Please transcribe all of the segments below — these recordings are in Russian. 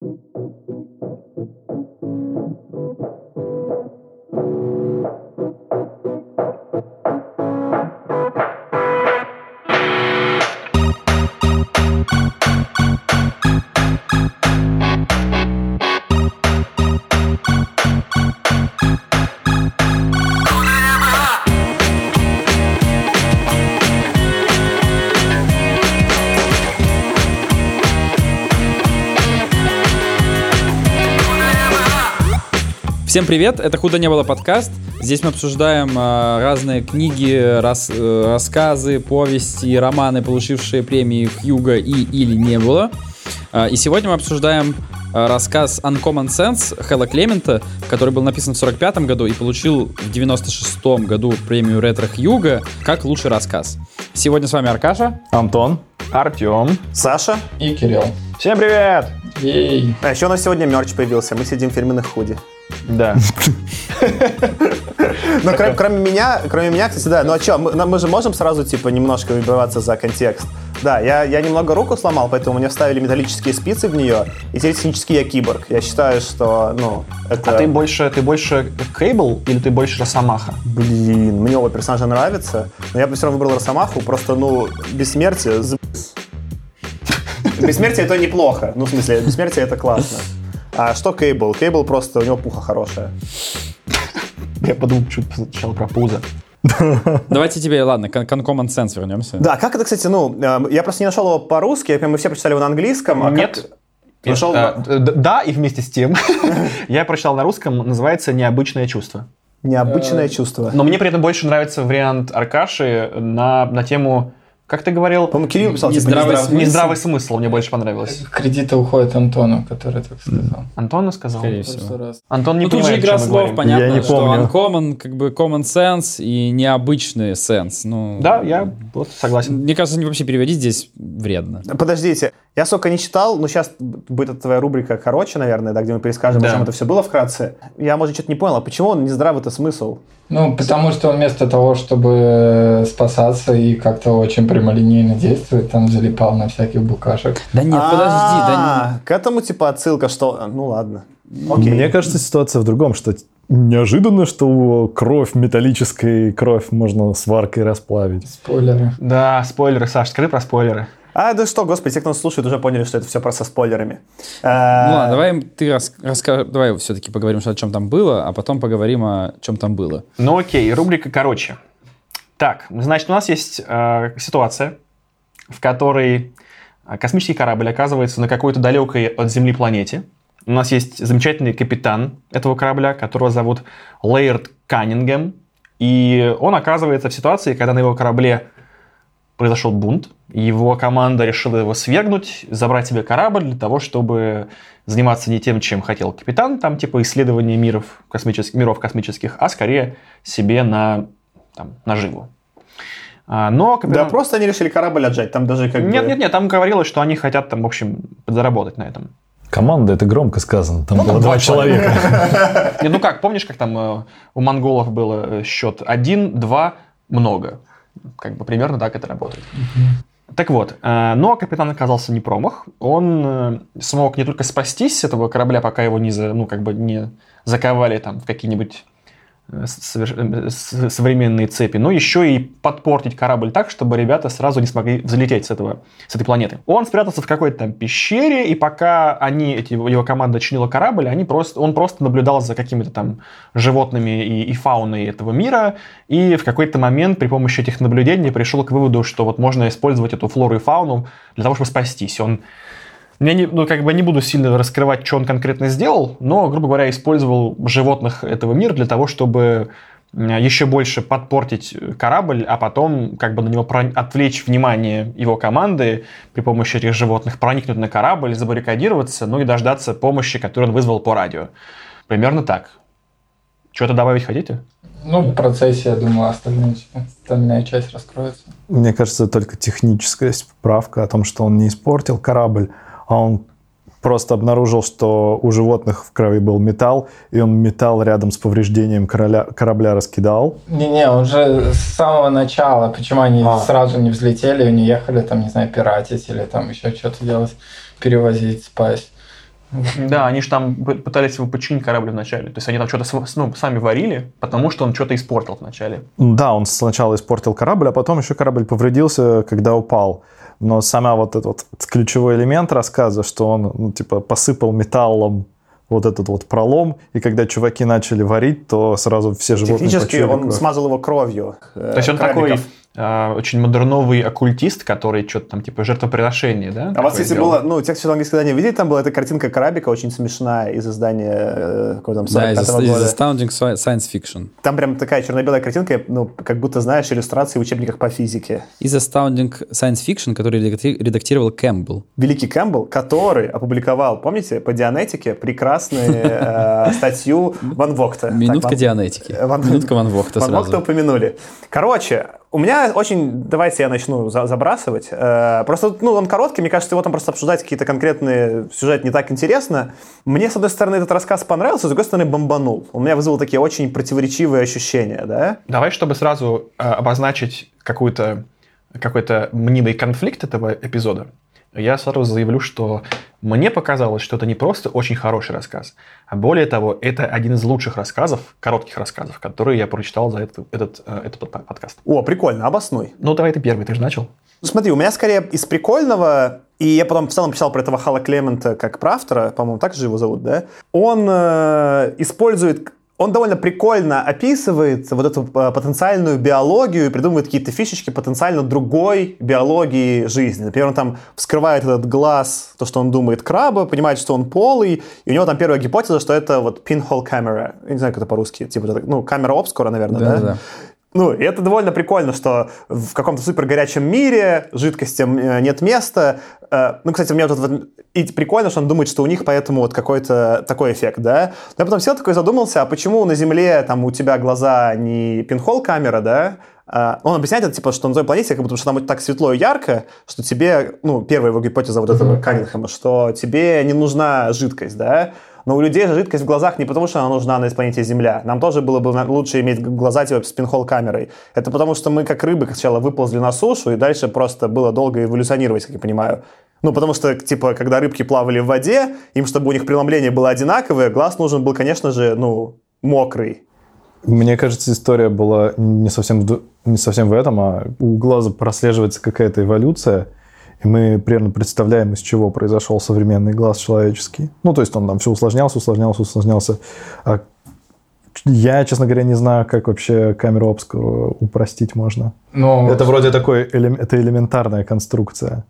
Thank you. Всем привет, это «Худо не было» подкаст. Здесь мы обсуждаем э, разные книги, рас, э, рассказы, повести, романы, получившие премии Хьюга и или не было. Э, и сегодня мы обсуждаем э, рассказ Uncommon Sense Хэлла Клемента, который был написан в 45 году и получил в 96 году премию Ретро Хьюга как лучший рассказ. Сегодня с вами Аркаша, Антон, Артем, Саша и Кирилл. Всем привет! Ей. А еще у нас сегодня мерч появился. Мы сидим в фирменных худи. Да. Но кроме, меня, кроме меня, кстати, да. Ну а что, мы, же можем сразу, типа, немножко выбиваться за контекст. Да, я, я немного руку сломал, поэтому мне вставили металлические спицы в нее, и теперь технически я киборг. Я считаю, что, ну, это... А ты больше, ты больше Кейбл или ты больше Росомаха? Блин, мне оба персонажа нравятся, но я бы все равно выбрал Росомаху, просто, ну, бессмертие... Бессмертие это неплохо. Ну, в смысле, бессмертие это классно. А что Кейбл? Кейбл просто, у него пуха хорошая. Я подумал чуть сначала про пузо. Давайте тебе, ладно, к к Uncommon Sense вернемся. Да, как это, кстати, ну, э, я просто не нашел его по-русски, мы все прочитали его на английском. А Нет. как- нашел? А, д- Да, и вместе с тем я прочитал на русском, называется «Необычное чувство». Необычное чувство. Но мне при этом больше нравится вариант Аркаши на, на тему, как ты говорил, По-моему, Кирилл писал, типа, Нездравый смысл. нездравый смысл мне больше понравилось. Кредиты уходят Антону, который так сказал. Антон сказал? Скорее всего. Антон не Ну, тут же понимает, игра слов, понятно, Я не что помню. uncommon, как бы common sense и необычный sense. Ну, Да, я вот согласен. Мне кажется, вообще переводить здесь вредно. Подождите, я столько не читал, но сейчас будет твоя рубрика короче, наверное, да, где мы перескажем, Да. о чем это все было вкратце. Я, может, что-то не понял, а почему он нездравый-то смысл? Ну, потому что он вместо того, чтобы спасаться и как-то очень прямолинейно действовать, там залипал на всяких букашек. Да нет, подожди, да А, К этому типа отсылка, что... Ну ладно. Окей. Мне кажется, ситуация в другом, что неожиданно, что кровь, металлическая кровь можно сваркой расплавить. Спойлеры. Да, спойлеры, Саш, скажи про спойлеры. А, да что, господи, те, кто нас слушает, уже поняли, что это все просто спойлерами. Ну Э, ладно, давай ты рас- расскажи, давай все-таки поговорим, что о чем там было, а потом поговорим о чем там было. Ну окей, рубрика короче. Так, значит, у нас есть э, ситуация, в которой э, космический корабль оказывается на какой-то далекой от Земли планете. У нас есть замечательный капитан этого корабля, которого зовут Лейерд Каннингем. И он оказывается в ситуации, когда на его корабле произошел бунт. Его команда решила его свергнуть, забрать себе корабль для того, чтобы заниматься не тем, чем хотел капитан, там типа исследование миров, космических, миров космических, а скорее себе на там, наживу. А, Но Да, капитан... просто они решили корабль отжать, там даже как Нет, бы... нет, нет, там говорилось, что они хотят там, в общем, подзаработать на этом. Команда, это громко сказано. Там было там два человека. Не, ну как, помнишь, как там э, у монголов был э, счет 1, 2, много? Как бы примерно так это работает. Так вот, э, но капитан оказался не промах. Он э, смог не только спастись с этого корабля, пока его не, за- ну, как бы не заковали там в какие-нибудь современные цепи, но еще и подпортить корабль так, чтобы ребята сразу не смогли взлететь с, этого, с этой планеты. Он спрятался в какой-то там пещере, и пока они, эти, его команда чинила корабль, они просто, он просто наблюдал за какими-то там животными и, и фауной этого мира, и в какой-то момент при помощи этих наблюдений пришел к выводу, что вот можно использовать эту флору и фауну для того, чтобы спастись. Он я не, ну, как бы не буду сильно раскрывать, что он конкретно сделал, но, грубо говоря, использовал животных этого мира для того, чтобы еще больше подпортить корабль, а потом как бы на него отвлечь внимание его команды при помощи этих животных, проникнуть на корабль, забаррикадироваться, ну и дождаться помощи, которую он вызвал по радио. Примерно так. Что-то добавить хотите? Ну, в процессе, я думаю, остальная, остальная часть раскроется. Мне кажется, только техническая справка о том, что он не испортил корабль, а он просто обнаружил, что у животных в крови был металл, и он металл рядом с повреждением короля, корабля раскидал. Не-не, он же с самого начала, почему они А. сразу не взлетели не ехали, там, не знаю, пиратить или там еще что-то делать, перевозить, спасть. Да, они же там пытались его починить корабль вначале. То есть они там что-то ну, сами варили, потому что он что-то испортил вначале. Да, он сначала испортил корабль, а потом еще корабль повредился, когда упал. Но сама вот этот вот ключевой элемент рассказа, что он, ну, типа, посыпал металлом вот этот вот пролом, и когда чуваки начали варить, то сразу все животные Технически он кровь. смазал его кровью. То есть он такой э, очень модерновый оккультист, который что-то там типа жертвоприношение, да? А у вас, кстати, делал? было, ну, те, кто английское издание видели, там была эта картинка корабика очень смешная из издания э, какого там Да, из, 45 из года. Astounding Sci- Science Fiction. Там прям такая черно-белая картинка, ну, как будто, знаешь, иллюстрации в учебниках по физике. Из Astounding Science Fiction, который редакти- редактировал Кэмпбелл. Великий Кэмпбелл, который опубликовал, помните, по Дианетике прекрасную э, статью Ван Вогта. Так, Минутка Дианетики. Минутка Ван Вогта Ван Вогта сразу. упомянули. Короче, у меня очень... Давайте я начну за- забрасывать. Э, Просто, ну, он короткий, мне кажется, его там просто обсуждать какие-то конкретные сюжеты не так интересно. Мне, с одной стороны, этот рассказ понравился, с другой стороны, бомбанул. У меня вызвал такие очень противоречивые ощущения, да? Давай, чтобы сразу э, обозначить какую-то какой-то мнимый конфликт этого эпизода, я сразу заявлю, что мне показалось, что это не просто очень хороший рассказ, а более того, это один из лучших рассказов, коротких рассказов, которые я прочитал за этот, этот, э, этот под- подкаст. О, прикольно, обоснуй. Ну, давай ты первый, ты же начал. Ну, смотри, у меня скорее из прикольного, и я потом в целом писал про этого Хала Клемента как про автора, по-моему, так же его зовут, да? Он э, использует, он довольно прикольно описывает вот эту э, потенциальную биологию и придумывает какие-то фишечки потенциально другой биологии жизни. Например, он там вскрывает этот глаз, то, что он думает краба, понимает, что он полый, и у него там первая гипотеза, что это вот pinhole camera. Я не знаю, как это по-русски. Типа, ну, камера обскура, наверное, да? Да-да-да. Ну, и это довольно прикольно, что в каком-то супер горячем мире жидкостям э, нет места. Э, Ну, кстати, у меня вот, вот- и прикольно, что он думает, что у них поэтому вот какой-то такой эффект, да. Но я потом сел такой задумался, а почему на Земле там у тебя глаза не пинхол камера, да? А, Он объясняет это, типа, что на той планете, как будто что там так светло и ярко, что тебе, ну, первая его гипотеза вот этого Каннингема, что тебе не нужна жидкость, да? Но у людей же жидкость в глазах не потому, что она нужна на планете Земля. Нам тоже было бы лучше иметь глаза типа с пинхол камерой. Это потому, что мы как рыбы сначала выползли на сушу, и дальше просто было долго эволюционировать, как я понимаю. Ну, потому что, типа, когда рыбки плавали в воде, им, чтобы у них преломление было одинаковое, глаз нужен был, конечно же, ну, мокрый. Мне кажется, история была не совсем, не совсем в этом, а у глаза прослеживается какая-то эволюция, и мы примерно представляем, из чего произошел современный глаз человеческий. Ну, то есть он там все усложнялся, усложнялся, усложнялся. А я, честно говоря, не знаю, как вообще камеру обскуру упростить можно. Ну, Это вроде такой, это элементарная конструкция.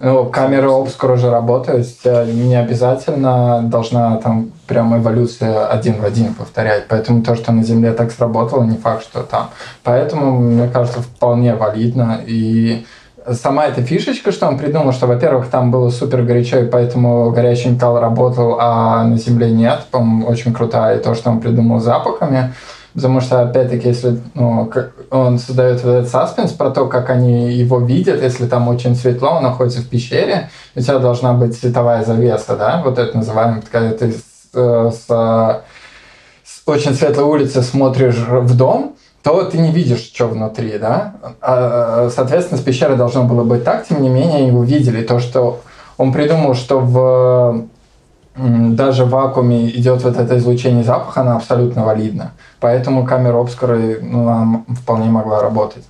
Ну, камера обскур уже работает, э, не обязательно должна там прям эволюция один в один повторять. Поэтому то, что на Земле так сработало, не факт, что там. Поэтому, мне кажется, вполне валидно. И сама эта фишечка, что он придумал, что, во-первых, там было супер горячо, и поэтому горячий металл работал, а на Земле нет, по-моему, очень крутая. И то, что он придумал с запахами, Потому что, опять-таки, если ну, он создает вот этот саспенс про то, как они его видят, если там очень светло, он находится в пещере, у тебя должна быть световая завеса, да, вот это называемая, когда ты с, э, с, э, с очень светлой улицы смотришь в дом, то ты не видишь, что внутри, да. А, Соответственно, с пещерой должно было быть так, тем не менее, они его видели. То, что он придумал, что в даже в вакууме идет вот это излучение запаха, она абсолютно валидна. Поэтому камера обскуры ну, вполне могла работать.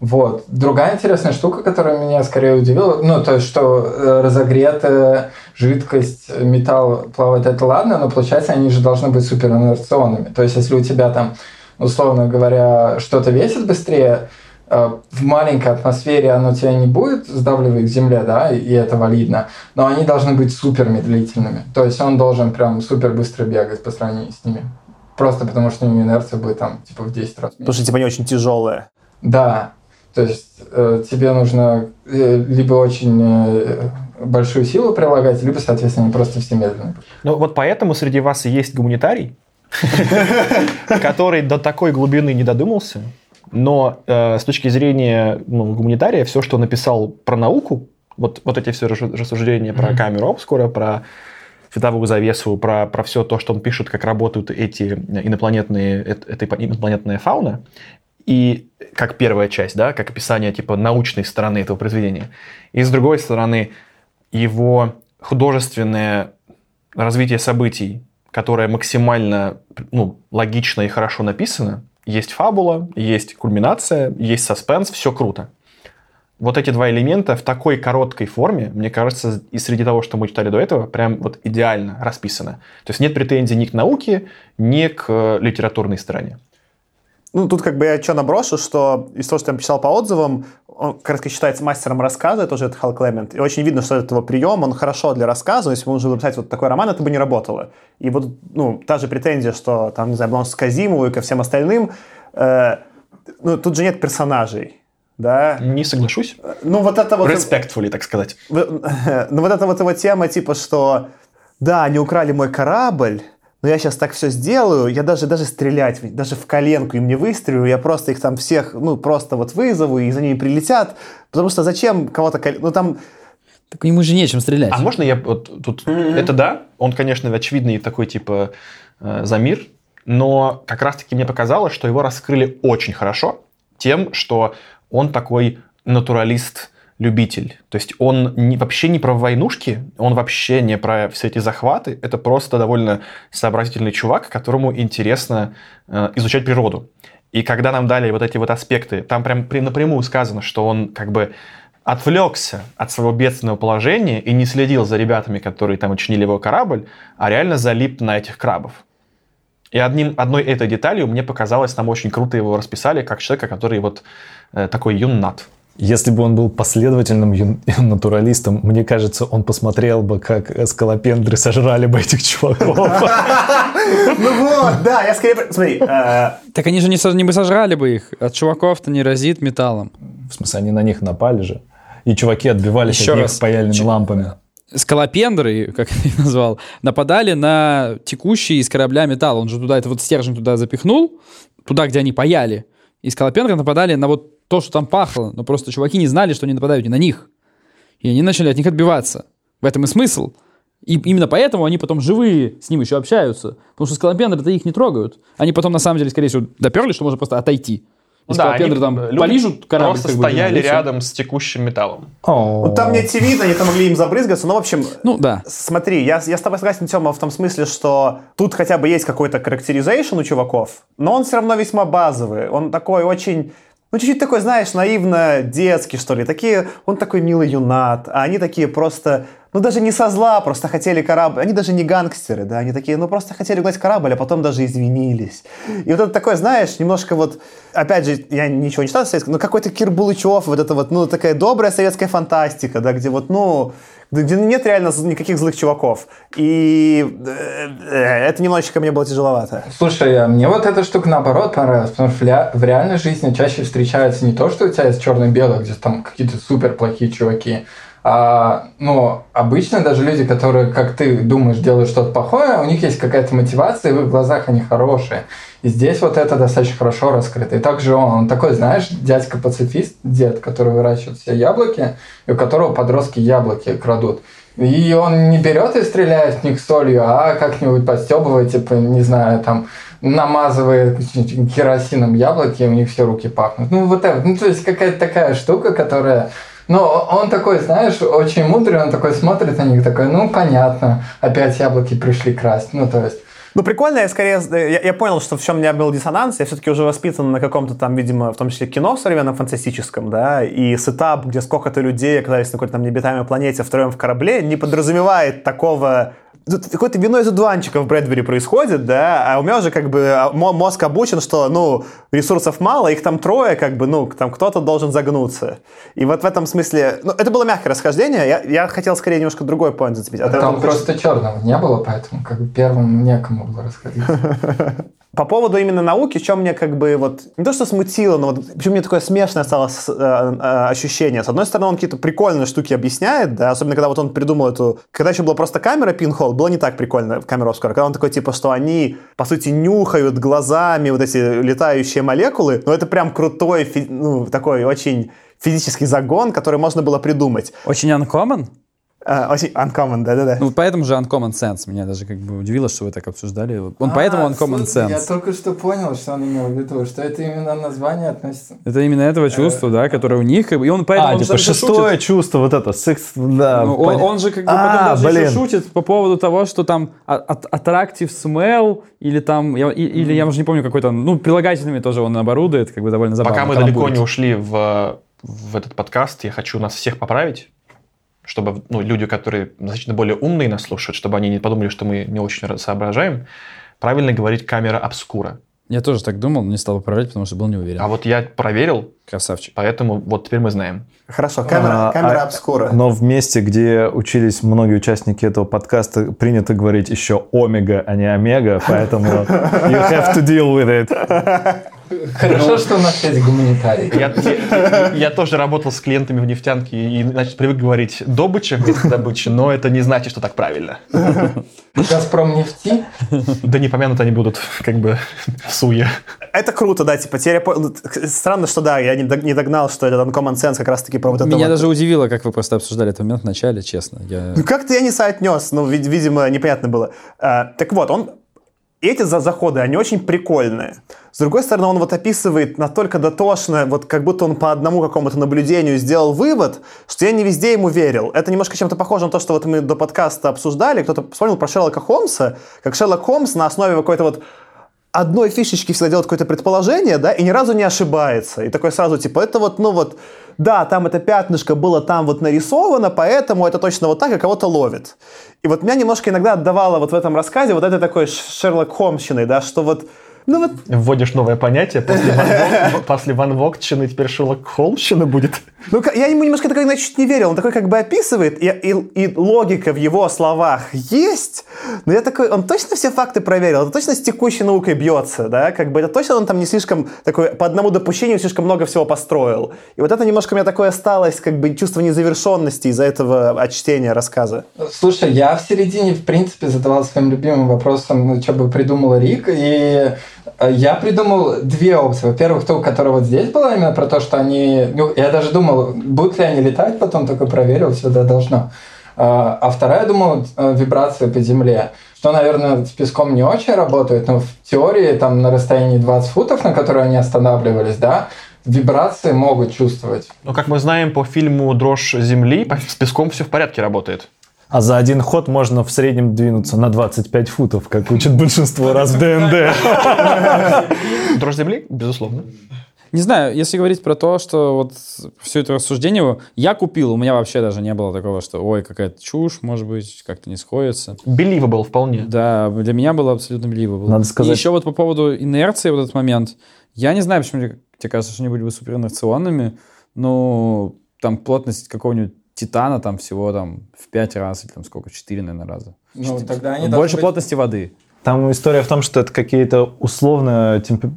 Вот. Другая интересная штука, которая меня скорее удивила, ну, то есть, что э, разогретая жидкость, э, металл плавает, это ладно, но получается, они же должны быть суперинерционными. То есть, если у тебя там, условно говоря, что-то весит быстрее, э, в маленькой атмосфере оно тебя не будет сдавливать к земле, да, и это валидно, но они должны быть супер медлительными. То есть он должен прям супер быстро бегать по сравнению с ними. Просто потому что у него инерция будет там типа в 10 раз меньше. Потому что, типа, они очень тяжелые. Да, то есть э, тебе нужно э, либо очень э, большую силу прилагать, либо, соответственно, они просто все медленные. Ну вот поэтому среди вас и есть гуманитарий, который до такой глубины не додумался. Но э, с точки зрения ну, гуманитария, все, что написал про науку, вот, вот эти все рас- рассуждения про камеру обскура, про световую завесу, про, про все то, что он пишет, как работают эти инопланетные, эт- эта инопланетная фауна, и как первая часть, да, как описание типа научной стороны этого произведения. И с другой стороны, его художественное развитие событий, которое максимально ну, логично и хорошо написано. Есть фабула, есть кульминация, есть саспенс, все круто. Вот эти два элемента в такой короткой форме, мне кажется, и среди того, что мы читали до этого, прям вот идеально расписано. То есть нет претензий ни к науке, ни к э, литературной стороне. Ну, тут как бы я что наброшу, что из того, что я почитал по отзывам, он как раз считается мастером рассказа, тоже это Хал Клемент. И очень видно, что это его прием, он хорошо для рассказа, если бы он жил написать вот такой роман, это бы не работало. И вот, ну, та же претензия, что там, не знаю, к Казимову и ко всем остальным, э, ну, тут же нет персонажей. Да. Не соглашусь. Ну, вот это вот... Respectfully, так сказать. Ну, вот это вот его тема, типа, что да, они украли мой корабль, но я сейчас так все сделаю, я даже, даже стрелять, даже в коленку им не выстрелю, я просто их там всех, ну, просто вот вызову, и за ними прилетят, потому что зачем кого-то, ну, там... Так ему же нечем стрелять. А можно я вот тут... Mm-hmm. Это да, он, конечно, очевидный такой, типа, э, за мир, но как раз-таки мне показалось, что его раскрыли очень хорошо тем, что он такой натуралист, любитель. То есть он не, вообще не про войнушки, он вообще не про все эти захваты. Это просто довольно сообразительный чувак, которому интересно э, изучать природу. И когда нам дали вот эти вот аспекты, там прям напрямую сказано, что он как бы отвлекся от своего бедственного положения и не следил за ребятами, которые там учинили его корабль, а реально залип на этих крабов. И одним, одной этой деталью мне показалось, нам очень круто его расписали, как человека, который вот э, такой юннат. Если бы он был последовательным натуралистом, мне кажется, он посмотрел бы, как скалопендры сожрали бы этих чуваков. Ну вот, да, я скорее... Смотри. Э, так они же не бы сожрали бы их. От чуваков-то не разит металлом. В смысле, они на них напали же. И чуваки отбивались Еще от них паяльными лампами. Скалопендры, как я их назвал, нападали на текущий из корабля металл. Он же туда, это вот стержень туда запихнул, туда, где они паяли. И скалопендры нападали на вот то, что там пахло, но просто чуваки не знали, что они нападают не на них. И они начали от них отбиваться. В этом и смысл. И именно поэтому они потом живые с ним еще общаются. Потому что скалопендры-то их не трогают. Они потом, на самом деле, скорее всего, доперли, что можно просто отойти. И да, они там полижут корабль. Просто как бы, стояли рядом с текущим металлом. Вот там не видно, они там могли им забрызгаться, но, в общем... Ну, да. Смотри, я, я с тобой согласен, Тёма, в том смысле, что тут хотя бы есть какой-то характеризейшн у чуваков, но он все равно весьма базовый. Он такой очень ну, чуть-чуть такой, знаешь, наивно детский, что ли. Такие, он такой милый юнат, а они такие просто, ну, даже не со зла, просто хотели корабль. Они даже не гангстеры, да, они такие, ну, просто хотели гнать корабль, а потом даже извинились. И вот это такое, знаешь, немножко вот, опять же, я ничего не читал советского, но какой-то Кир Булычев, вот это вот, ну, такая добрая советская фантастика, да, где вот, ну, где нет реально никаких злых чуваков. И э, э, это немножечко мне было тяжеловато. Слушай, а мне вот эта штука наоборот понравилась, потому что в реальной жизни чаще встречается не то, что у тебя есть черно-белое, где там какие-то супер плохие чуваки, а, ну, обычно даже люди, которые, как ты думаешь, делают что-то плохое, у них есть какая-то мотивация, и в их глазах они хорошие. И здесь вот это достаточно хорошо раскрыто. И также он, он такой, знаешь, дядька-пацифист, дед, который выращивает все яблоки, и у которого подростки яблоки крадут. И он не берет и стреляет в них солью, а как-нибудь подстебывает, типа, не знаю, там, намазывает керосином яблоки, и у них все руки пахнут. Ну, вот это. Ну, то есть какая-то такая штука, которая но он такой, знаешь, очень мудрый, он такой смотрит на них, такой, ну, понятно, опять яблоки пришли красть. Ну, то есть, ну, прикольно, я скорее, я, я понял, что в чем у меня был диссонанс, я все-таки уже воспитан на каком-то там, видимо, в том числе кино современном фантастическом, да, и сетап, где сколько-то людей оказались на какой-то там необитаемой планете втроем в корабле, не подразумевает такого какое-то вино из одуванчиков в Брэдбери происходит, да, а у меня уже как бы а, мозг обучен, что, ну, ресурсов мало, их там трое, как бы, ну, там кто-то должен загнуться. И вот в этом смысле, ну, это было мягкое расхождение, я, я хотел скорее немножко другой поинт зацепить. А там просто черного не было, поэтому как бы первым некому было расходиться. По поводу именно науки, в чем мне как бы вот, не то что смутило, но вот почему мне такое смешное стало э, э, ощущение. С одной стороны, он какие-то прикольные штуки объясняет, да, особенно когда вот он придумал эту, когда еще была просто камера пинхол, было не так прикольно камера Оскара, когда он такой типа, что они по сути нюхают глазами вот эти летающие молекулы, но это прям крутой, ну, такой очень физический загон, который можно было придумать. Очень uncommon? А, очень uncommon, да-да-да. Ну, поэтому же Uncommon Sense. Меня даже как бы удивило, что вы так обсуждали. Он поэтому А, Uncommon слушай, Я Sense. только что понял, что он имел в виду, что это именно название относится. Это именно этого чувства, да, которое у них. И он поэтому А, он типа шестое шутит. чувство, вот это, секс, да. Ну, он, он же как бы А, потом даже еще блин. шутит по поводу того, что там а- attractive smell или там, я, и- или я уже не помню какой там, ну, прилагательными тоже он оборудует, как бы довольно забавно. Пока мы далеко каламбурит. не ушли в, в этот подкаст, я хочу нас всех поправить, чтобы ну, люди, которые значительно более умные нас слушают, чтобы они не подумали, что мы не очень соображаем, правильно говорить камера обскура. Я тоже так думал, не стал управлять, потому что был не уверен. А вот я проверил, Красавчик. поэтому вот теперь мы знаем. Хорошо, камера, А, камера а- обскура. Но в месте, где учились многие участники этого подкаста, принято говорить еще омега, а не омега, поэтому you have to deal with it. Хорошо, что у нас есть гуманитарий. Я, тоже работал с клиентами в нефтянке и, значит, привык говорить добыча вместо добычи, но это не значит, что так правильно. Газпром нефти. Да не помянут они будут как бы в суе. Это круто, да, типа, теперь я понял. Странно, что да, я не дог- не догнал, что этот uncommon sense как раз-таки про вот это Меня вот. даже удивило, как вы просто обсуждали этот момент в начале, честно. Я... Ну, как-то я не соотнес, ну, вид- видимо, непонятно было. А, так вот, он... Эти за заходы, они очень прикольные. С другой стороны, он вот описывает настолько дотошно, вот как будто он по одному какому-то наблюдению сделал вывод, что я не везде ему верил. Это немножко чем-то похоже на то, что вот мы до подкаста обсуждали. Кто-то вспомнил про Шерлока Холмса, как Шерлок Холмс на основе какой-то вот одной фишечки всегда делает какое-то предположение, да, и ни разу не ошибается. И такой сразу, типа, это вот, ну вот, да, там это пятнышко было там вот нарисовано, поэтому это точно вот так, и кого-то ловит. И вот меня немножко иногда отдавало вот в этом рассказе вот этой такой Шерлок Холмщиной, да, что вот, ну вот, Вводишь новое понятие, после Ван, Вог- после Ван Вогтщины теперь Шерлок Холмщина будет. ну, я ему немножко такой, значит, не верил. Он такой как бы описывает, и, и, и логика в его словах есть, но я такой, он точно все факты проверил, это точно с текущей наукой бьется, да, как бы это точно он там не слишком такой, по одному допущению слишком много всего построил. И вот это немножко у меня такое осталось, как бы чувство незавершенности из-за этого от чтения рассказа. Слушай, я в середине, в принципе, задавал своим любимым вопросом, ну, что бы придумал Рик, и я придумал две опции. Во-первых, ту, которая вот здесь была, именно про то, что они... Ну, я даже думал, будут ли они летать, потом только проверил, все, да, должно. А а вторая, думал, э, вибрации по земле. Что, наверное, с песком не очень работает, но в теории, там, на расстоянии 20 футов, на которые они останавливались, да, вибрации могут чувствовать. Но, как мы знаем по фильму «Дрожь земли», с песком все в порядке работает. А за один ход можно в среднем двинуться на 25 футов, как учат большинство раз в ДНД. «Дрожь земли», безусловно. Не знаю, если говорить про то, что вот все это рассуждение я купил, у меня вообще даже не было такого, что ой, какая-то чушь, может быть, как-то не сходится. Believable вполне. Да, для меня было абсолютно believable. Надо сказать- И еще вот по поводу инерции вот этот момент. Я не знаю, почему мне- тебе кажется, что они были бы суперинерционными, но там плотность какого-нибудь титана там всего там в 5 раз или там сколько, 4, наверное, раза. Ну, тогда они Больше быть- плотности воды. Там история в том, что это какие-то условно темп-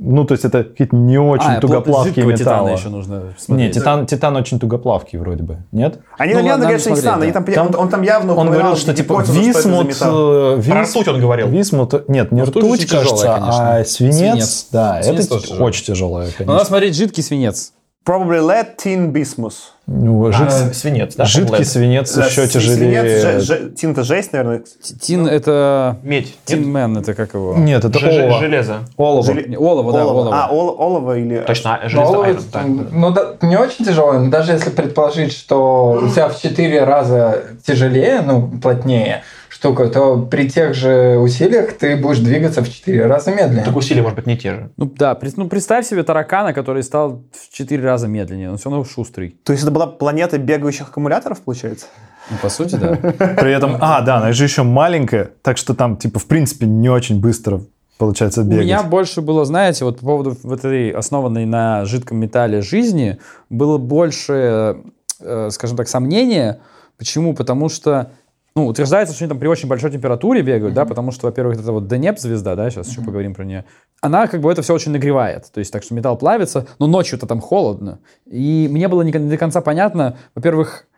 Ну, то есть это какие-то не очень а, тугоплавкие жидкого титана металлы. еще нужно смотреть. титан, титан очень тугоплавкий вроде бы, нет? Они Ну, явно ладно, говорят, что не странно. Они там, смотреть, он, он там явно Он говорил, что типа что висмут... металл. э, Про вис- ртуть он говорил. Висмут, нет, не Ртуть ртуть, тяжелая, кажется, конечно. а свинец. Свинец. Да, Свинец это очень тяжелое, Но конечно. надо смотреть жидкий свинец. Probably lead, tin, bismuth. Ну, жид- А, свинец, да? Жидкий Лед. свинец Да, еще тяжелее. свинец, же- же- Тин это жесть, наверное. Тин это... Медь. Тин Нет? Мэн, это как его? Нет, это Ж- ж- олово. Железо. Олово. Желе- Олово, да, олово. А, ол- олово или... Точно, а, Ну, железо олово, айрон, да. Ну, да, не очень тяжелое, но даже если предположить, что у тебя в 4 раза тяжелее, ну, плотнее штука, то при тех же усилиях ты будешь двигаться в 4 раза медленнее. Так усилия, может быть, не те же. Ну да, ну, представь себе таракана, который стал в 4 раза медленнее, он все равно шустрый. То есть это была планета бегающих аккумуляторов, получается? Ну, по сути, да. При этом, а, да, она же еще маленькая, так что там, типа, в принципе, не очень быстро получается У бегать. меня больше было, знаете, вот по поводу вот этой основанной на жидком металле жизни, было больше, э, скажем так, сомнения. Почему? Потому что ну, утверждается, что они там при очень большой температуре бегают, да, потому что, во-первых, это вот Денеп звезда, да, сейчас еще поговорим про нее. Она как бы это все очень нагревает, то есть так что металл плавится, но ночью-то там холодно. И мне было не до конца понятно, во-первых,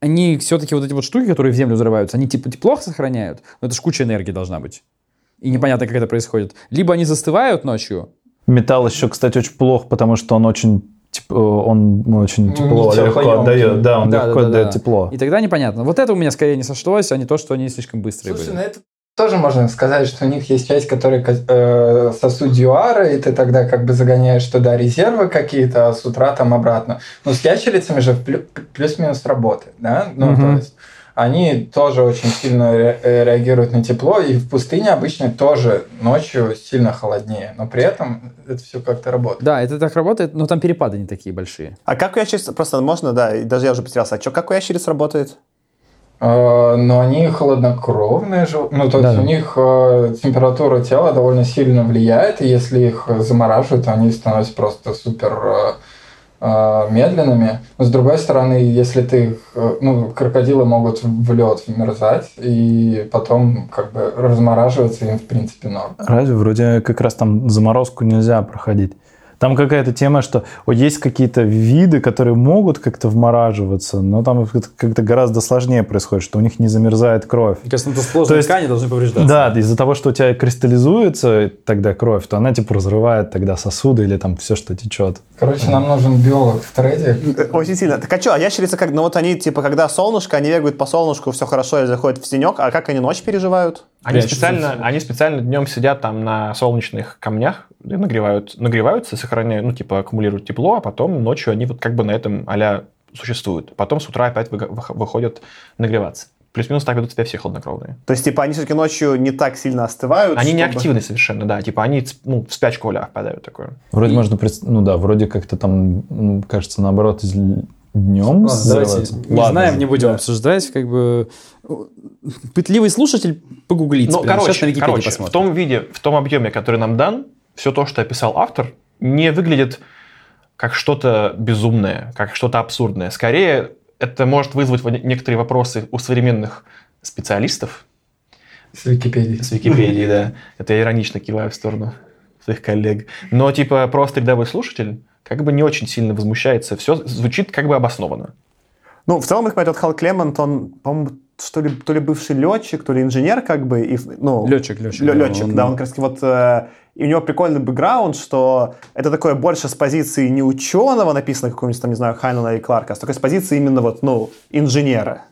они все-таки вот эти вот штуки, которые в землю взрываются, они типа тепло сохраняют, но это ж куча энергии должна быть. И непонятно, как это происходит. Либо они застывают ночью, Металл еще, кстати, очень плох, потому что он очень он очень Ну, тепло, не легко отдает. Да, он Да, легко да, да, отдает да. тепло. И тогда непонятно. Вот это у меня скорее не сошлось, а не то, что они слишком быстрые Слушай, были. ну это тоже можно сказать, что у них есть часть, которая э, сосуд дюара, и ты тогда как бы загоняешь туда резервы какие-то, а с утра там обратно. Но с ящерицами же плю- плюс-минус работает, да? Ну, Мгм. то есть они тоже очень сильно ре- э, реагируют на тепло, и в пустыне обычно тоже ночью сильно холоднее, но при этом это все как-то работает. Да, это так работает, но там перепады не такие большие. А как у ящериц, просто можно, да, и даже я уже потерялся, а что, как у ящериц работает? Э, Но они холоднокровные же. Ну, то есть Да. у них э, температура тела довольно сильно влияет, и если их замораживают, они становятся просто супер э, медленными. Но с другой стороны, если ты э, ну, крокодилы могут в лед вмерзать, и потом как бы размораживаться им в принципе норм. Разве вроде как раз там заморозку нельзя проходить? Там какая-то тема, что вот есть какие-то виды, которые могут как-то вмораживаться, но там как-то гораздо сложнее происходит, что у них не замерзает кровь. Мне кажется, это сложные То есть- ткани должны повреждаться. Да, из-за того, что у тебя кристаллизуется тогда кровь, то она типа разрывает тогда сосуды или там все, что течет. Короче, нам нужен биолог в трейде. Э, Очень сильно. Так а что, а ящерицы как, ну вот они, типа, когда солнышко, они бегают по солнышку, все хорошо, и заходят в тенек, а как они ночь переживают? Они специально, они специально днем сидят там на солнечных камнях, нагревают, нагреваются, сохраняют, ну, типа, аккумулируют тепло, а потом ночью они вот как бы на этом а существуют. Потом с утра опять выхо- выходят нагреваться. Плюс-минус так ведут себя все хладнокровные. То есть, типа, они все-таки ночью не так сильно остывают. Они не чтобы- активны совершенно, да. Типа они ну, в спячку а впадают такое. Вроде можно, пред- ну да, вроде как-то там, м, кажется, наоборот, днем Ладно, давайте не Ладно, знаем, не будем да. обсуждать, как бы пытливый слушатель погуглит. Ну, короче, на Википедии короче в том виде, в том объеме, который нам дан, все то, что описал автор, не выглядит как что-то безумное, как что-то абсурдное. Скорее, это может вызвать некоторые вопросы у современных специалистов С Википедии. с Википедии, да. Это я иронично киваю в сторону своих коллег. Но, типа, просто рядовой слушатель как бы не очень сильно возмущается. Все звучит как бы обоснованно. Ну, в целом, их этот Хал Клемент, он, по-моему, что ли, то ли бывший летчик, то ли инженер, как бы, и, ну, Летчик, летчик. Лё- да, летчик, он- да, он как раз вот э, и у него прикольный бэкграунд, что это такое больше с позиции не ученого, написано какого-нибудь там, не знаю, Хайнена и Кларка, а с такой с позиции именно вот, ну, инженера.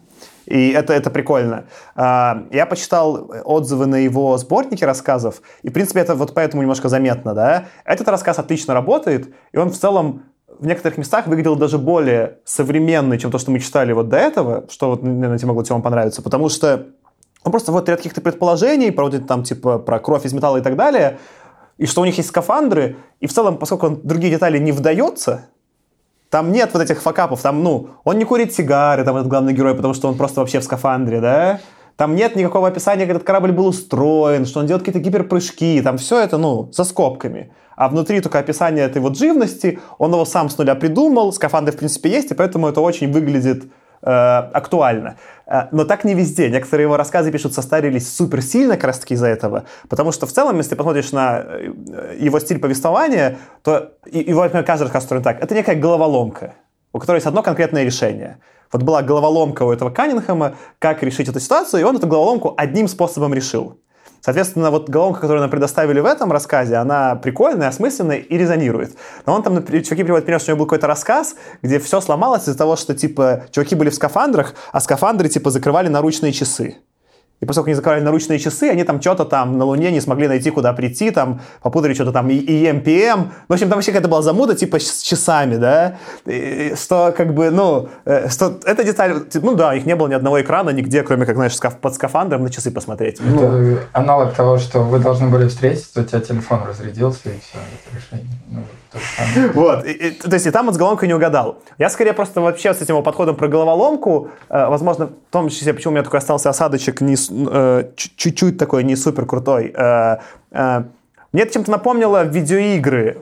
И это, это прикольно. А, Я почитал отзывы на его сборники рассказов, и, в принципе, это вот поэтому немножко заметно, да. Этот рассказ отлично работает, и он в целом в некоторых местах выглядел даже более современный, чем то, что мы читали вот до этого, что вот, наверное, тебе могло Тёма понравиться, потому что он просто вот ряд каких-то предположений, проводит там типа про кровь из металла и так далее, и что у них есть скафандры, и в целом, поскольку он другие детали не вдается, там нет вот этих факапов, там, ну, он не курит сигары, там, этот главный герой, потому что он просто вообще в скафандре, да? Там нет никакого описания, как этот корабль был устроен, что он делает какие-то гиперпрыжки, там все это, ну, за скобками. А внутри только описание этой вот живности, он его сам с нуля придумал, скафандры, в принципе, есть, и поэтому это очень выглядит актуально. Э, Но так не везде. Некоторые его рассказы пишут, состарились супер сильно как раз таки из-за этого. Потому что в целом, если посмотришь на э, его стиль повествования, то его, например, каждый рассказ устроен так. Это некая головоломка, у которой есть одно конкретное решение. Вот была головоломка у этого Каннингема, как решить эту ситуацию, и он эту головоломку одним способом решил. Соответственно, вот головоломка, которую нам предоставили в этом рассказе, она прикольная, осмысленная и резонирует. Но он там, чуваки приводят пример, что у него был какой-то рассказ, где все сломалось из-за того, что, типа, чуваки были в скафандрах, а скафандры, типа, закрывали наручные часы. И поскольку они закрывали наручные часы, они там что-то там на Луне не смогли найти, куда прийти, там попутали что-то там и EMPM. Ну, в общем, там вообще какая-то была замуда, типа, с часами, да? И- что, как бы, ну, э, что эта деталь, типа, ну да, их не было ни одного экрана нигде, кроме как, знаешь, скаф- под скафандром на часы посмотреть. Ну, аналог того, что вы должны были встретиться, у тебя телефон разрядился, и все, это решение. Ну, вот то есть и там вот с головоломкой не угадал. Я скорее просто вообще с этим подходом про головоломку, э, возможно, в том числе, почему у меня такой остался осадочек э, чуть- чуть-чуть такой не супер крутой. Э, мне это чем-то напомнило видеоигры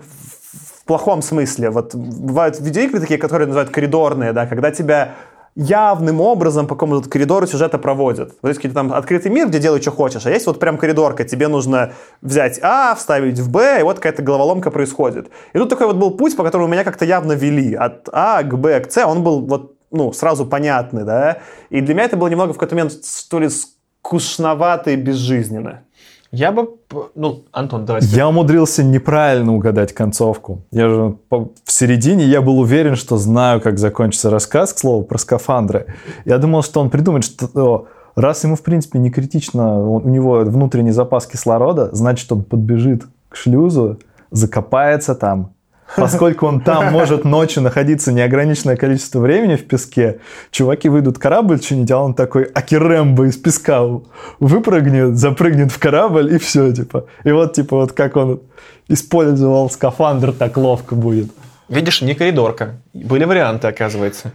в плохом смысле. Вот бывают видеоигры такие, которые называют коридорные, да, когда тебя явным образом по какому-то коридору сюжета проводят. Вот есть какие-то там открытый мир, где делай, что хочешь, а есть вот прям коридорка, тебе нужно взять А, вставить в Б, и вот какая-то головоломка происходит. И тут такой вот был путь, по которому меня как-то явно вели. От А к Б к С, он был вот, ну, сразу понятный, да. И для меня это было немного в какой-то момент, что ли, скучновато и безжизненно. Я бы... Ну, Антон, давай. Я умудрился неправильно угадать концовку. Я же в середине я был уверен, что знаю, как закончится рассказ, к слову, про скафандры. Я думал, что он придумает, что раз ему, в принципе, не критично, у него внутренний запас кислорода, значит, он подбежит к шлюзу, закопается там. Поскольку он там может ночью находиться неограниченное количество времени в песке, чуваки выйдут корабль чинить, а он такой Акирембо из песка выпрыгнет, запрыгнет в корабль и все, типа. И вот, типа, вот как он использовал скафандр, так ловко будет. Видишь, не коридорка. Были варианты, оказывается.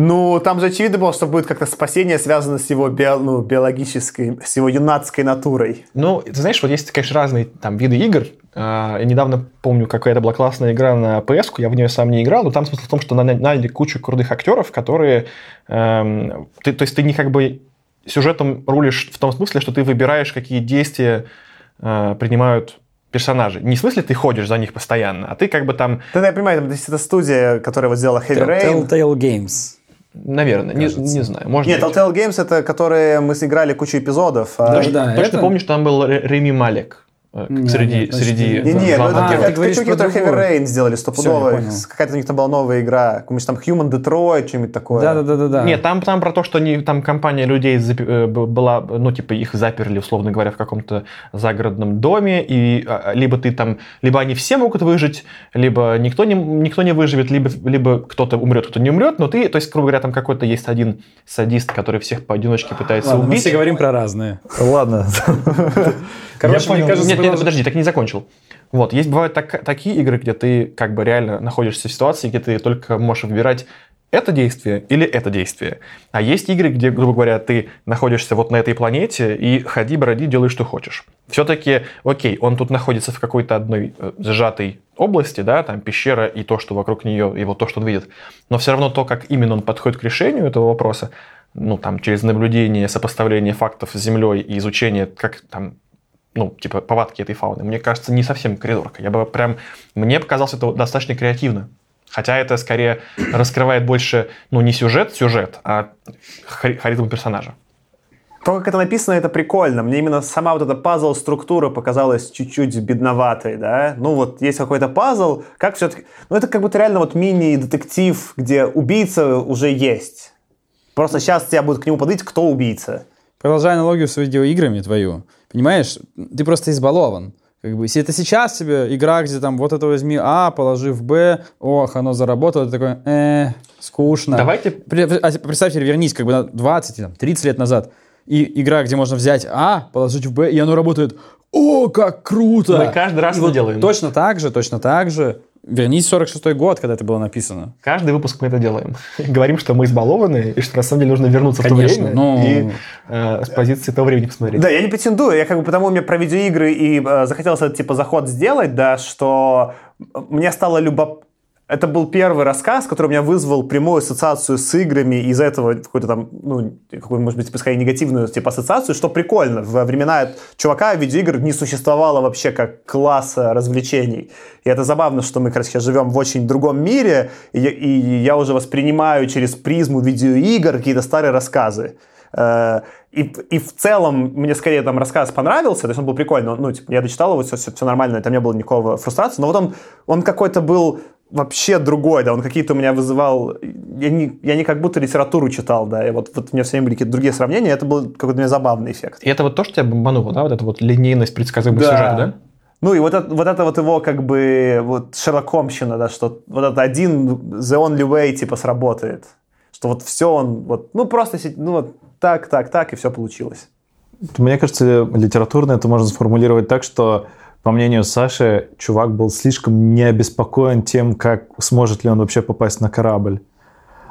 Ну, там же очевидно было, что будет как-то спасение связано с его био- ну, биологической, с его юнацкой натурой. Ну, ты знаешь, вот есть, конечно, разные там виды игр. А, Я недавно помню, какая-то была классная игра на PS, я в нее сам не играл, но там смысл в том, что на- наняли кучу крутых актеров, которые... эм, ты- то есть ты не как бы сюжетом рулишь в том смысле, что ты выбираешь, какие действия э, принимают персонажи. Не в смысле ты ходишь за них постоянно, а ты как бы там, Да, я понимаю, это студия, которая вот сделала Heavy Rain. Telltale Games. Наверное, не, не знаю, может Нет, быть. Telltale Games это которые мы сыграли кучу эпизодов. а- Точно, да, точно это- помню, что там был Ре- Реми Малек э, Не, среди, нет, среди не- Не, ну А, это говоришь чуваки, которые Heavy. Rain сделали стопудово. Какая-то у них там была новая игра. Какой-нибудь там Human Detroit, что-нибудь такое. Да, да, да, да, да. Нет, там, там про то, что они, там компания людей запи- э, была, ну, типа, их заперли, условно говоря, в каком-то загородном доме, и а, либо ты там, либо они все могут выжить, либо никто не, никто не выживет, либо, либо кто-то умрет, кто-то не умрет, но ты, то есть, грубо говоря, там какой-то есть один садист, который всех поодиночке пытается Ладно, мы убить. все говорим про разные. Ладно. Короче, Я мне понял. кажется, Нет, нет, подожди, так не закончил. Вот, есть бывают так- такие игры, где ты как бы реально находишься в ситуации, где ты только можешь выбирать это действие или это действие. А есть игры, где, грубо говоря, ты находишься вот на этой планете и ходи, броди, делай, что хочешь. Все-таки, окей, он тут находится в какой-то одной э, сжатой области, да, там пещера и то, что вокруг нее, и вот то, что он видит. Но все равно то, как именно он подходит к решению этого вопроса, ну, там, через наблюдение, сопоставление фактов с Землей и изучение, как там ну, типа, повадки этой фауны. Мне кажется, не совсем коридорка. Я бы прям... Мне показалось это достаточно креативно. Хотя это скорее раскрывает больше, ну, не сюжет, сюжет, а хари- харизму персонажа. То, как это написано, это прикольно. Мне именно сама вот эта пазл-структура показалась чуть-чуть бедноватой, да. Ну вот есть какой-то пазл, как все-таки... Ну это как будто реально вот мини-детектив, где убийца уже есть. Просто сейчас тебя будут к нему подойти, кто убийца. Продолжая аналогию с видеоиграми твою, понимаешь, ты просто избалован. Как бы, если это сейчас тебе игра, где там вот это возьми А, положи в Б, ох, оно заработало, ты такой, э, скучно. Давайте- При- а представьте, вернись как бы на 20, там, 30 лет назад, и игра, где можно взять А, положить в Б, и оно работает, о, как круто! Мы каждый раз И это вот делаем. Точно так же, точно так же. Вернись в 46 год, когда это было написано. Каждый выпуск мы это делаем. Говорим, что мы избалованы, и что на самом деле нужно вернуться Конечно, в то время ну- и э, с позиции того времени посмотреть. Да, я не претендую, я как бы потому мне про видеоигры и э, захотелось этот типа заход сделать, да, что мне стало любопытно. Это был первый рассказ, который у меня вызвал прямую ассоциацию с играми, и из-за этого какую-то там, ну, какую, может быть, пускай негативную типа ассоциацию, что прикольно. Во времена чувака видеоигр не существовало вообще как класса развлечений. И это забавно, что мы, короче, живем в очень другом мире, и, и я уже воспринимаю через призму видеоигр какие-то старые рассказы. Э, И, и в целом мне скорее там рассказ понравился, то есть он был прикольный, ну, типа, я дочитал его, все, все, все нормально, там не было никакого фрустрации, но вот он, он какой-то был вообще другой, да, он какие-то у меня вызывал, я не, я не как будто литературу читал, да, и вот, вот у меня все время были какие-то другие сравнения, это был какой-то у меня забавный эффект. И это вот то, что тебя бомбануло, да? Вот эта вот линейность предсказуемого Да. сюжета, да? Ну и вот это, вот это вот его как бы вот Шерлокомщина, да, что вот это один the only way типа сработает, что вот все он вот, ну просто ну вот так, так, так и все получилось. Мне кажется, литературно это можно сформулировать так, что, по мнению Саши, чувак был слишком не обеспокоен тем, как сможет ли он вообще попасть на корабль.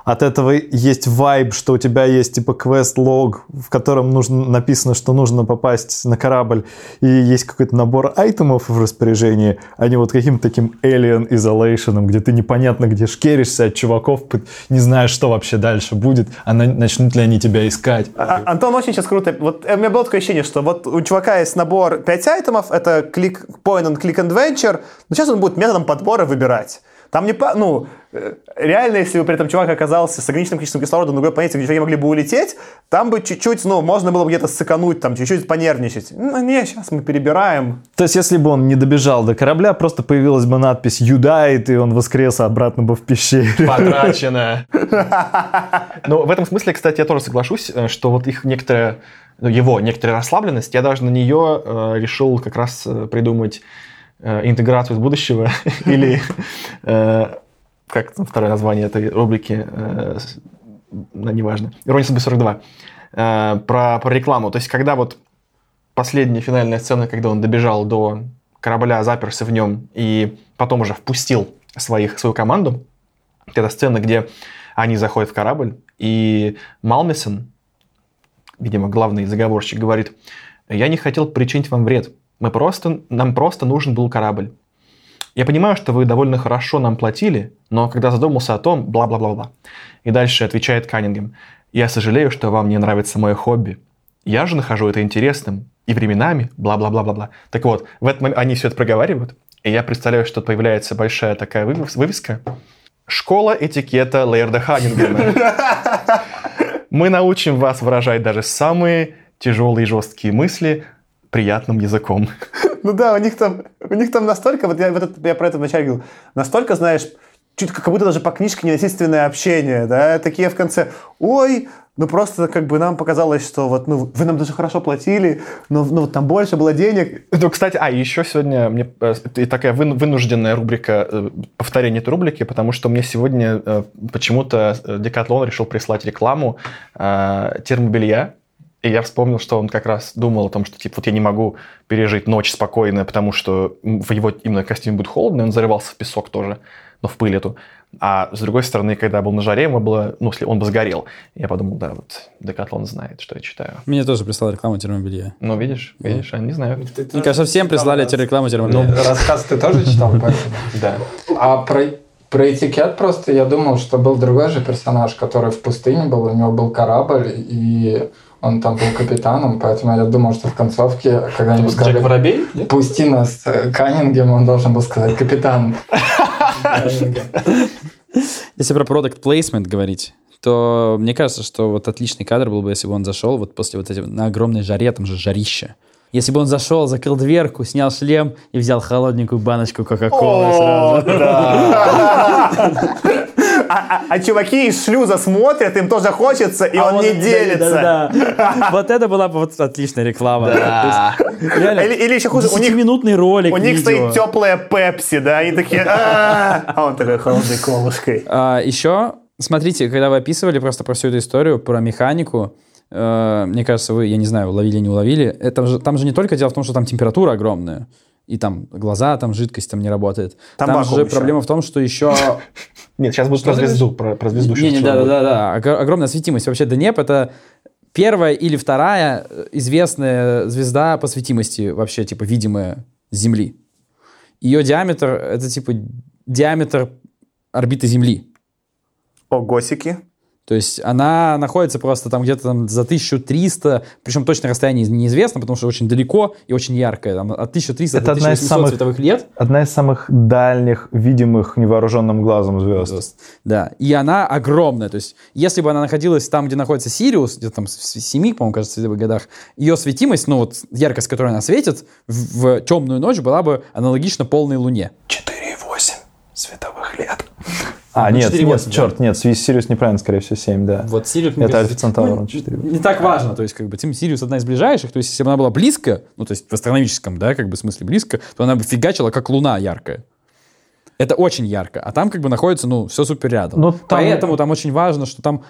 От этого есть вайб, что у тебя есть типа квест-лог, в котором нужно, написано, что нужно попасть на корабль, и есть какой-то набор айтемов в распоряжении, а не вот каким-то таким alien isolation, где ты непонятно где шкеришься от чуваков, не знаешь, что вообще дальше будет, а на- начнут ли они тебя искать. А- Антон очень сейчас круто. Вот э, у меня было такое ощущение, что вот у чувака есть набор 5 айтемов, это клик, point and click adventure, но сейчас он будет методом подбора выбирать. Там не, по- ну, э, реально, если бы при этом чувак оказался с ограниченным количеством кислорода на другой планете, где чуваки могли бы улететь, там бы чуть-чуть, ну, можно было бы где-то сыкануть, там, чуть-чуть понервничать. Ну, не, сейчас мы перебираем. То есть, если бы он не добежал до корабля, просто появилась бы надпись «You died», и он воскрес, обратно бы в пещере. Потрачено. Ну, в этом смысле, кстати, я тоже соглашусь, э, что вот их некоторая, ну, его некоторая расслабленность, я даже на нее э, решил как раз э, придумать э, интеграцию из будущего или как там второе название этой рубрики, э, неважно, «Ирония судьбы 42», э, про, про рекламу. То есть, когда вот последняя финальная сцена, когда он добежал до корабля, заперся в нем и потом уже впустил своих, свою команду, это сцена, где они заходят в корабль, и Малмисон, видимо, главный заговорщик, говорит, я не хотел причинить вам вред, мы просто, нам просто нужен был корабль. Я понимаю, что вы довольно хорошо нам платили, но когда задумался о том, бла-бла-бла-бла. И дальше отвечает Каннингем, я сожалею, что вам не нравится мое хобби. Я же нахожу это интересным. И временами, бла-бла-бла-бла-бла. Так вот, в этот момент они все это проговаривают, и я представляю, что появляется большая такая вывес- вывеска. Школа этикета Лейерда Ханнингема. Мы научим вас выражать даже самые тяжелые и жесткие мысли приятным языком. Ну да, у них там, у них там настолько, вот я, вот это- я про это вначале говорил, настолько, знаешь, чуть как будто даже по книжке ненасильственное общение, да, такие в конце, ой, ну просто как бы нам показалось, что вот, ну, вы нам даже хорошо платили, но ну, вот там больше было денег. Ну, кстати, а, еще сегодня мне э, и такая вын- вынужденная рубрика, э, повторение этой рубрики, потому что мне сегодня э, почему-то Декатлон решил прислать рекламу термобелья, и я вспомнил, что он как раз думал о том, что типа вот я не могу пережить ночь спокойно, потому что в его именно костюме будет холодно, и он зарывался в песок тоже, ну, в пыль эту. А с другой стороны, когда я был на жаре, ему было, ну, если он бы сгорел. Я подумал, да, вот Декатлон знает, что я читаю. Мне тоже прислал рекламу термобелья. Ну, видишь, видишь, они знают. Мне кажется, всем прислали эти рекламу термобелья. Ну, рассказ ты тоже читал, поэтому. Да. А про, про этикет просто я думал, что был другой же персонаж, который в пустыне был, у него был корабль, и он там был капитаном, поэтому я думал, что в концовке, когда они сказали, Воробей? пусти нас э, Каннингем, он должен был сказать капитан. Если про product placement говорить, то мне кажется, что вот отличный кадр был бы, если бы он зашел вот после вот этого на огромной жаре, там же жарище. Если бы он зашел, закрыл дверку, снял шлем и взял холодненькую баночку Кока-Колы сразу. А, а- а чуваки из шлюза смотрят, им тоже хочется, и А он не делится. да, да. Вот это была бы вот отличная реклама. Да. То есть, реально, Или, или еще хуже, у них, десятиминутный ролик у них видео. стоит теплая пепси, да, и такие, а он такой холодной колышкой. А, еще, смотрите, когда вы описывали просто про всю эту историю, про механику, э, мне кажется, вы, я не знаю, уловили, не уловили, это же, там же не только дело в том, что там температура огромная, и там глаза, там жидкость там не работает. Там Там, же еще. проблема в том, что еще... Нет, сейчас будет про ты звезду, про, звезду. Не, не, да, да, да, да. Ог- Огромная светимость. Вообще Денеп это первая или вторая э, известная звезда по светимости вообще, типа, видимая с Земли. Ее диаметр — это, типа, диаметр орбиты Земли. О, госики. То есть она находится просто там где-то там за 1300, причем точное расстояние неизвестно, потому что очень далеко и очень яркое, там от 1300 Это до одна из 1800 самых- световых лет. Одна из самых дальних, видимых невооруженным глазом звезд. звезд. Да, и она огромная. То есть, если бы она находилась там, где находится Сириус, где-то там в 7, по-моему, кажется, световых годах, ее светимость, ну вот яркость, которой она светит, в, в темную ночь была бы аналогична полной луне. 4,8 световых лет. А, Ну, нет, 4,8, нет, да. черт, нет, Сириус неправильно, скорее всего, 7, да. Вот Сириус... Это Альфа Центавра 4. Не так важно, то есть, как бы, Тим Сириус одна из ближайших, то есть, если бы она была близко, ну, то есть, в астрономическом, да, как бы, смысле близко, то она бы фигачила, как луна яркая. Это очень ярко, а там как бы находится, ну, все супер рядом. Ну, там- Поэтому там очень важно, что там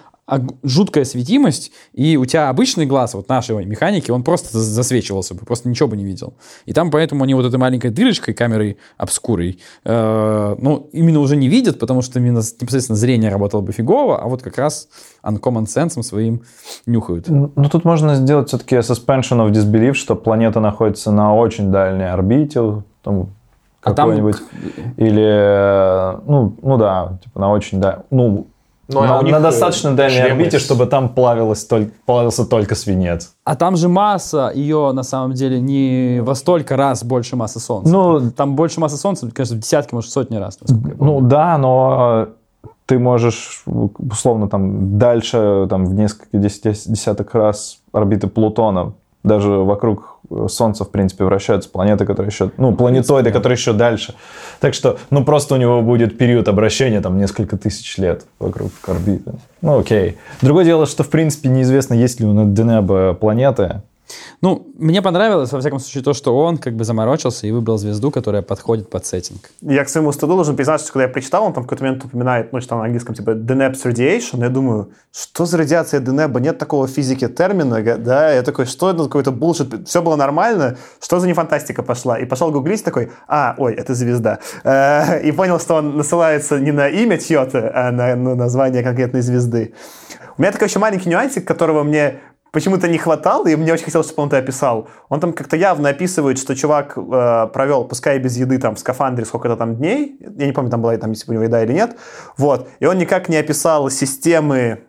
жуткая светимость, и у тебя обычный глаз, вот нашей механики, он просто за- засвечивался бы, просто ничего бы не видел. И там поэтому они вот этой маленькой дырочкой, камерой обскурой, э, ну, именно уже не видят, потому что именно непосредственно зрение работало бы фигово, а вот как раз uncommon sense своим нюхают. Ну, тут можно сделать все-таки suspension of disbelief, что планета находится на очень дальней орбите, там, А там- какой-нибудь, или, э, ну, ну да, типа на очень, да, ну, Ну, а на, у них, на э, достаточно дальней шлемы орбите, чтобы там плавилось толь- плавился только свинец. А там же масса ее на самом деле не во столько раз больше массы Солнца. Ну, Там больше массы Солнца, конечно, в десятки, может, сотни раз. Ну да, но э, ты можешь условно там дальше, там в несколько десят- десяток раз орбиты Плутона, даже вокруг Солнца, в принципе, вращаются планеты, которые еще, ну, планетоиды, которые еще дальше. Так что, ну, просто у него будет период обращения, там, несколько тысяч лет вокруг орбиты. Ну, окей. Другое дело, что, в принципе, неизвестно, есть ли у Денеба планеты. Ну, мне понравилось, во всяком случае, то, что он как бы заморочился и выбрал звезду, которая подходит под сеттинг. Я к своему стыду должен признаться, что когда я прочитал, он там в какой-то момент упоминает, ну, что там на английском, типа, Deneb's radiation, я думаю, что за радиация Денеба? Нет такого в физике термина, да? Я такой, что это какой-то булшит? Все было нормально, что за нефантастика пошла? И пошел гуглить такой, а, ой, это звезда. Э, И понял, что он насылается не на имя чье-то, а на ну, название конкретной звезды. У меня такой еще маленький нюансик, которого мне почему-то не хватало, и мне очень хотелось, чтобы он это описал. Он там как-то явно описывает, что чувак э, провел, пускай без еды, там, в скафандре сколько-то там дней. Я не помню, там была там, если у него еда или нет. Вот. И он никак не описал системы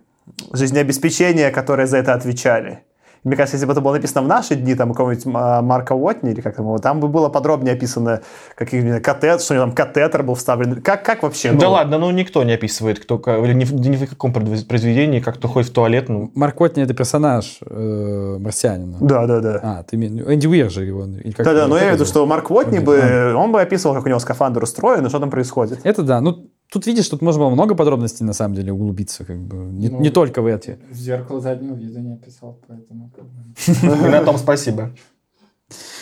жизнеобеспечения, которые за это отвечали. Мне кажется, если бы это было написано в наши дни, там, у какого-нибудь а, Марка Уотни, или как там его, там бы было подробнее описано, как именно катет, что у него там катетер был вставлен. Как, как вообще? Да Ну, ладно, ну никто не описывает, кто, или ни, в- ни в каком произве- произведении, как кто ходит в туалет, ну, Марк Уотни — это персонаж э, марсианина. Да, да, да. А, ты име- Энди Уир же его. или как Да-да, но я имею в виду, что Марк Уотни Уотни, бы, он бы описывал, как у него скафандр устроен и что там происходит. Это да. Ну, тут видишь, тут можно было много подробностей на самом деле углубиться, как бы. Не, Ну, не только в эти. В зеркало заднего вида не описал, поэтому... как бы. и на том спасибо.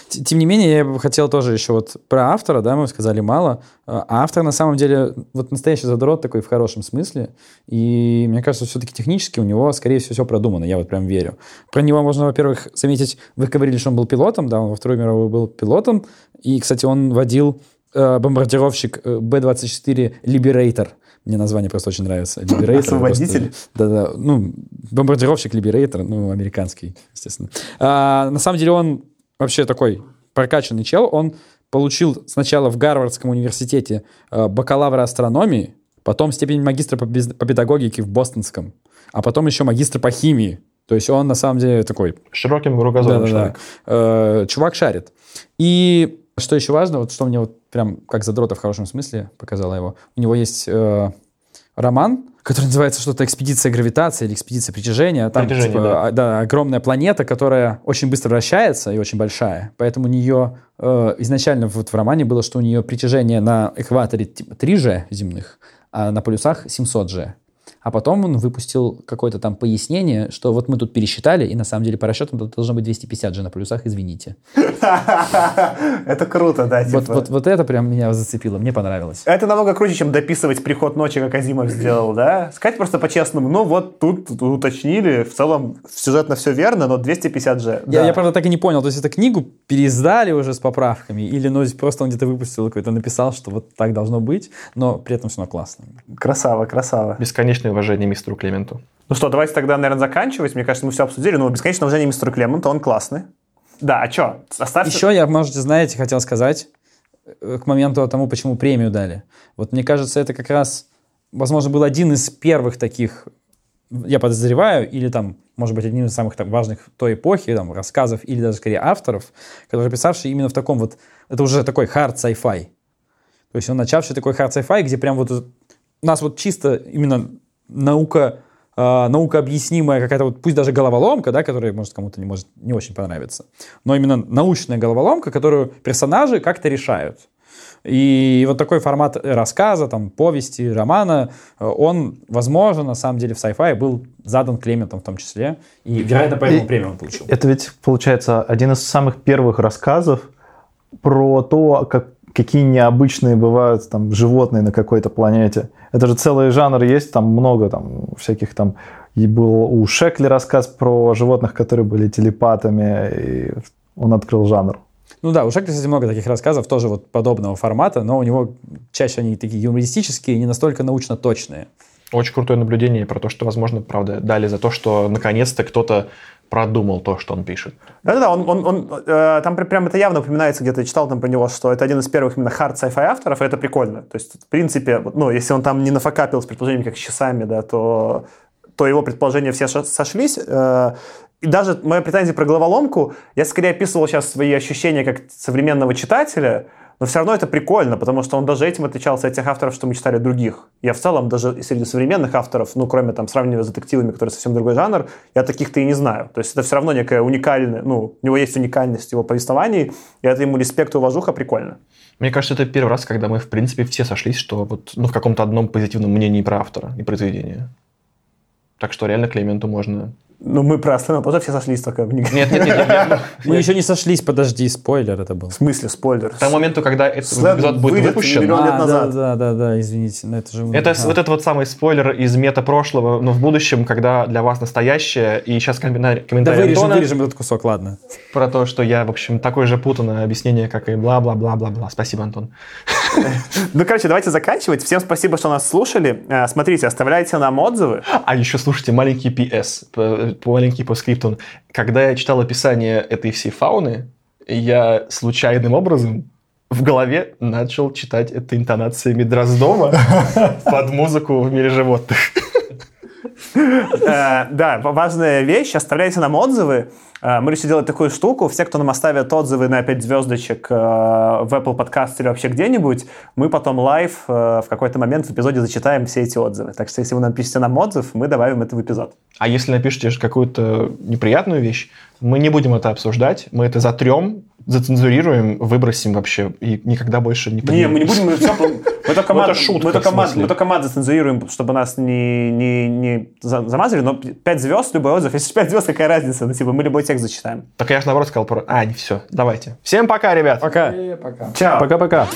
Тем не менее, я бы хотел тоже еще вот про автора, да, мы сказали мало. А автор на самом деле вот настоящий задрот такой в хорошем смысле. И мне кажется, все-таки технически у него, скорее всего, все продумано, я вот прям верю. Про него можно, во-первых, заметить, вы говорили, что он был пилотом, да, он во Второй мировой был пилотом. И, кстати, он водил э, бомбардировщик э, Б-24 Liberator. Мне название просто очень нравится. Liberator. Освободитель? Да-да, ну, бомбардировщик Liberator, ну, американский, естественно. А, на самом деле он вообще такой прокачанный чел. Он получил сначала в Гарвардском университете э, бакалавра астрономии, потом степень магистра по, по педагогике в Бостонском, а потом еще магистр по химии. То есть он на самом деле такой Широким кругозором да-да-да. человек. Э, чувак шарит. И что еще важно, вот что мне вот прям как задрота в хорошем смысле показала его, у него есть э, роман, который называется что-то «Экспедиция гравитации» или «Экспедиция притяжения». Там Притяжение, типа, да. а, да, огромная планета, которая очень быстро вращается и очень большая. Поэтому у нее э, изначально вот в романе было, что у нее притяжение на экваторе типа 3G земных, а на полюсах 700G. А потом он выпустил какое-то там пояснение, что вот мы тут пересчитали, и на самом деле по расчетам тут должно быть 250 же на полюсах, извините. Это круто, да, типа. Вот, вот, вот это прям меня зацепило, мне понравилось. Это намного круче, чем дописывать приход ночи, как Азимов сделал, да? Сказать просто по-честному, ну вот тут уточнили, в целом сюжетно все верно, но 250 же. Я, да. я, правда, так и не понял, то есть эту книгу переиздали уже с поправками, или ну, просто он где-то выпустил какой-то, написал, что вот так должно быть, но при этом все равно классно. Красава, красава. Бесконечное уважение мистеру Клементу. Ну что, давайте тогда, наверное, заканчивать. Мне кажется, мы все обсудили. Ну, бесконечное уважение мистеру Клементу, он классный. Да, а что? Оставьте... Еще я, можете, знаете, хотел сказать э, к моменту тому, почему премию дали. Вот мне кажется, это как раз, возможно, был один из первых таких, я подозреваю, или там, может быть, один из самых там, важных той эпохи, там, рассказов, или даже скорее авторов, которые писавшие именно в таком вот, это уже такой hard sci-fi. То есть он начавший такой hard sci-fi, где прям вот у нас вот чисто именно наука, э, наука объяснимая какая-то вот, пусть даже головоломка, да, которая, может, кому-то не может не очень понравиться, но именно научная головоломка, которую персонажи как-то решают. И вот такой формат рассказа, там, повести, романа, э, он, возможно, на самом деле в sci-fi был задан Клементом в том числе. И, вероятно, поэтому И- премию он получил. Это ведь, получается, один из самых первых рассказов про то, как, какие необычные бывают там животные на какой-то планете. Это же целый жанр есть, там много там всяких там... И был у Шекли рассказ про животных, которые были телепатами, и он открыл жанр. Ну да, у Шекли, кстати, много таких рассказов, тоже вот подобного формата, но у него чаще они такие юмористические, не настолько научно точные. Очень крутое наблюдение про то, что, возможно, правда, дали за то, что наконец-то кто-то продумал то, что он пишет. Да-да-да, он, он, он, э, там прям это явно упоминается, где-то читал там про него, что это один из первых именно хард sci-fi авторов, и это прикольно. То есть, в принципе, ну, если он там не нафакапил с предположениями, как с часами, да, то, то его предположения все сошлись. Э, и даже моя претензия про головоломку, я скорее описывал сейчас свои ощущения как современного читателя, но все равно это прикольно, потому что он даже этим отличался от тех авторов, что мы читали других. Я в целом даже среди современных авторов, ну, кроме там сравнивая с детективами, которые совсем другой жанр, я таких-то и не знаю. То есть это все равно некая уникальная, ну, у него есть уникальность его повествований, и это ему респект и уважуха прикольно. Мне кажется, это первый раз, когда мы, в принципе, все сошлись, что вот, ну, в каком-то одном позитивном мнении про автора и произведения. Так что реально Клементу можно... Ну, мы про Аслана тоже все сошлись только в. Нет, нет, нет, нет, нет. Мы еще не сошлись, подожди, спойлер это был. В смысле, спойлер? К тому моменту, когда этот Слэм эпизод будет выпущен, миллион лет А, назад. Да, да, да, да, извините, но это же... Это А. вот этот вот самый спойлер из мета прошлого, но в будущем, когда для вас настоящее, и сейчас комментарий, Да вырежем, Антона вырежем этот кусок, ладно. про то, что я, в общем, такое же путанное объяснение, как и бла-бла-бла-бла-бла. Спасибо, Антон. Ну, короче, давайте заканчивать. Всем спасибо, что нас слушали. Э, Смотрите, оставляйте нам отзывы. А еще, слушайте, маленький PS, маленький по скрипту. Когда я читал описание этой всей фауны, я случайным образом в голове начал читать это интонациями Дроздова под музыку в мире животных. Э, Да, важная вещь. Оставляйте нам отзывы. Э, Мы решили делать такую штуку. Все, кто нам оставят отзывы на 5 звездочек э, в Apple Podcast или вообще где-нибудь, мы потом live в какой-то момент в эпизоде зачитаем все эти отзывы. Так что, если вы напишите нам отзыв, мы добавим это в эпизод. А если напишите какую-то неприятную вещь, мы не будем это обсуждать, мы это затрем, зацензурируем, выбросим вообще и никогда больше не Не, поднимем. мы не будем, мы, всё, мы только Ну, мат, это шутка, мы только мат, мы только мат зацензурируем, чтобы нас не, не, не за- замазали, но 5 звезд, любой отзыв, если 5 звезд, какая разница, ну, типа, мы любой текст зачитаем. Так я же наоборот сказал про... А, не все, давайте. Всем пока, ребят! Пока. И пока. Чао. Пока-пока.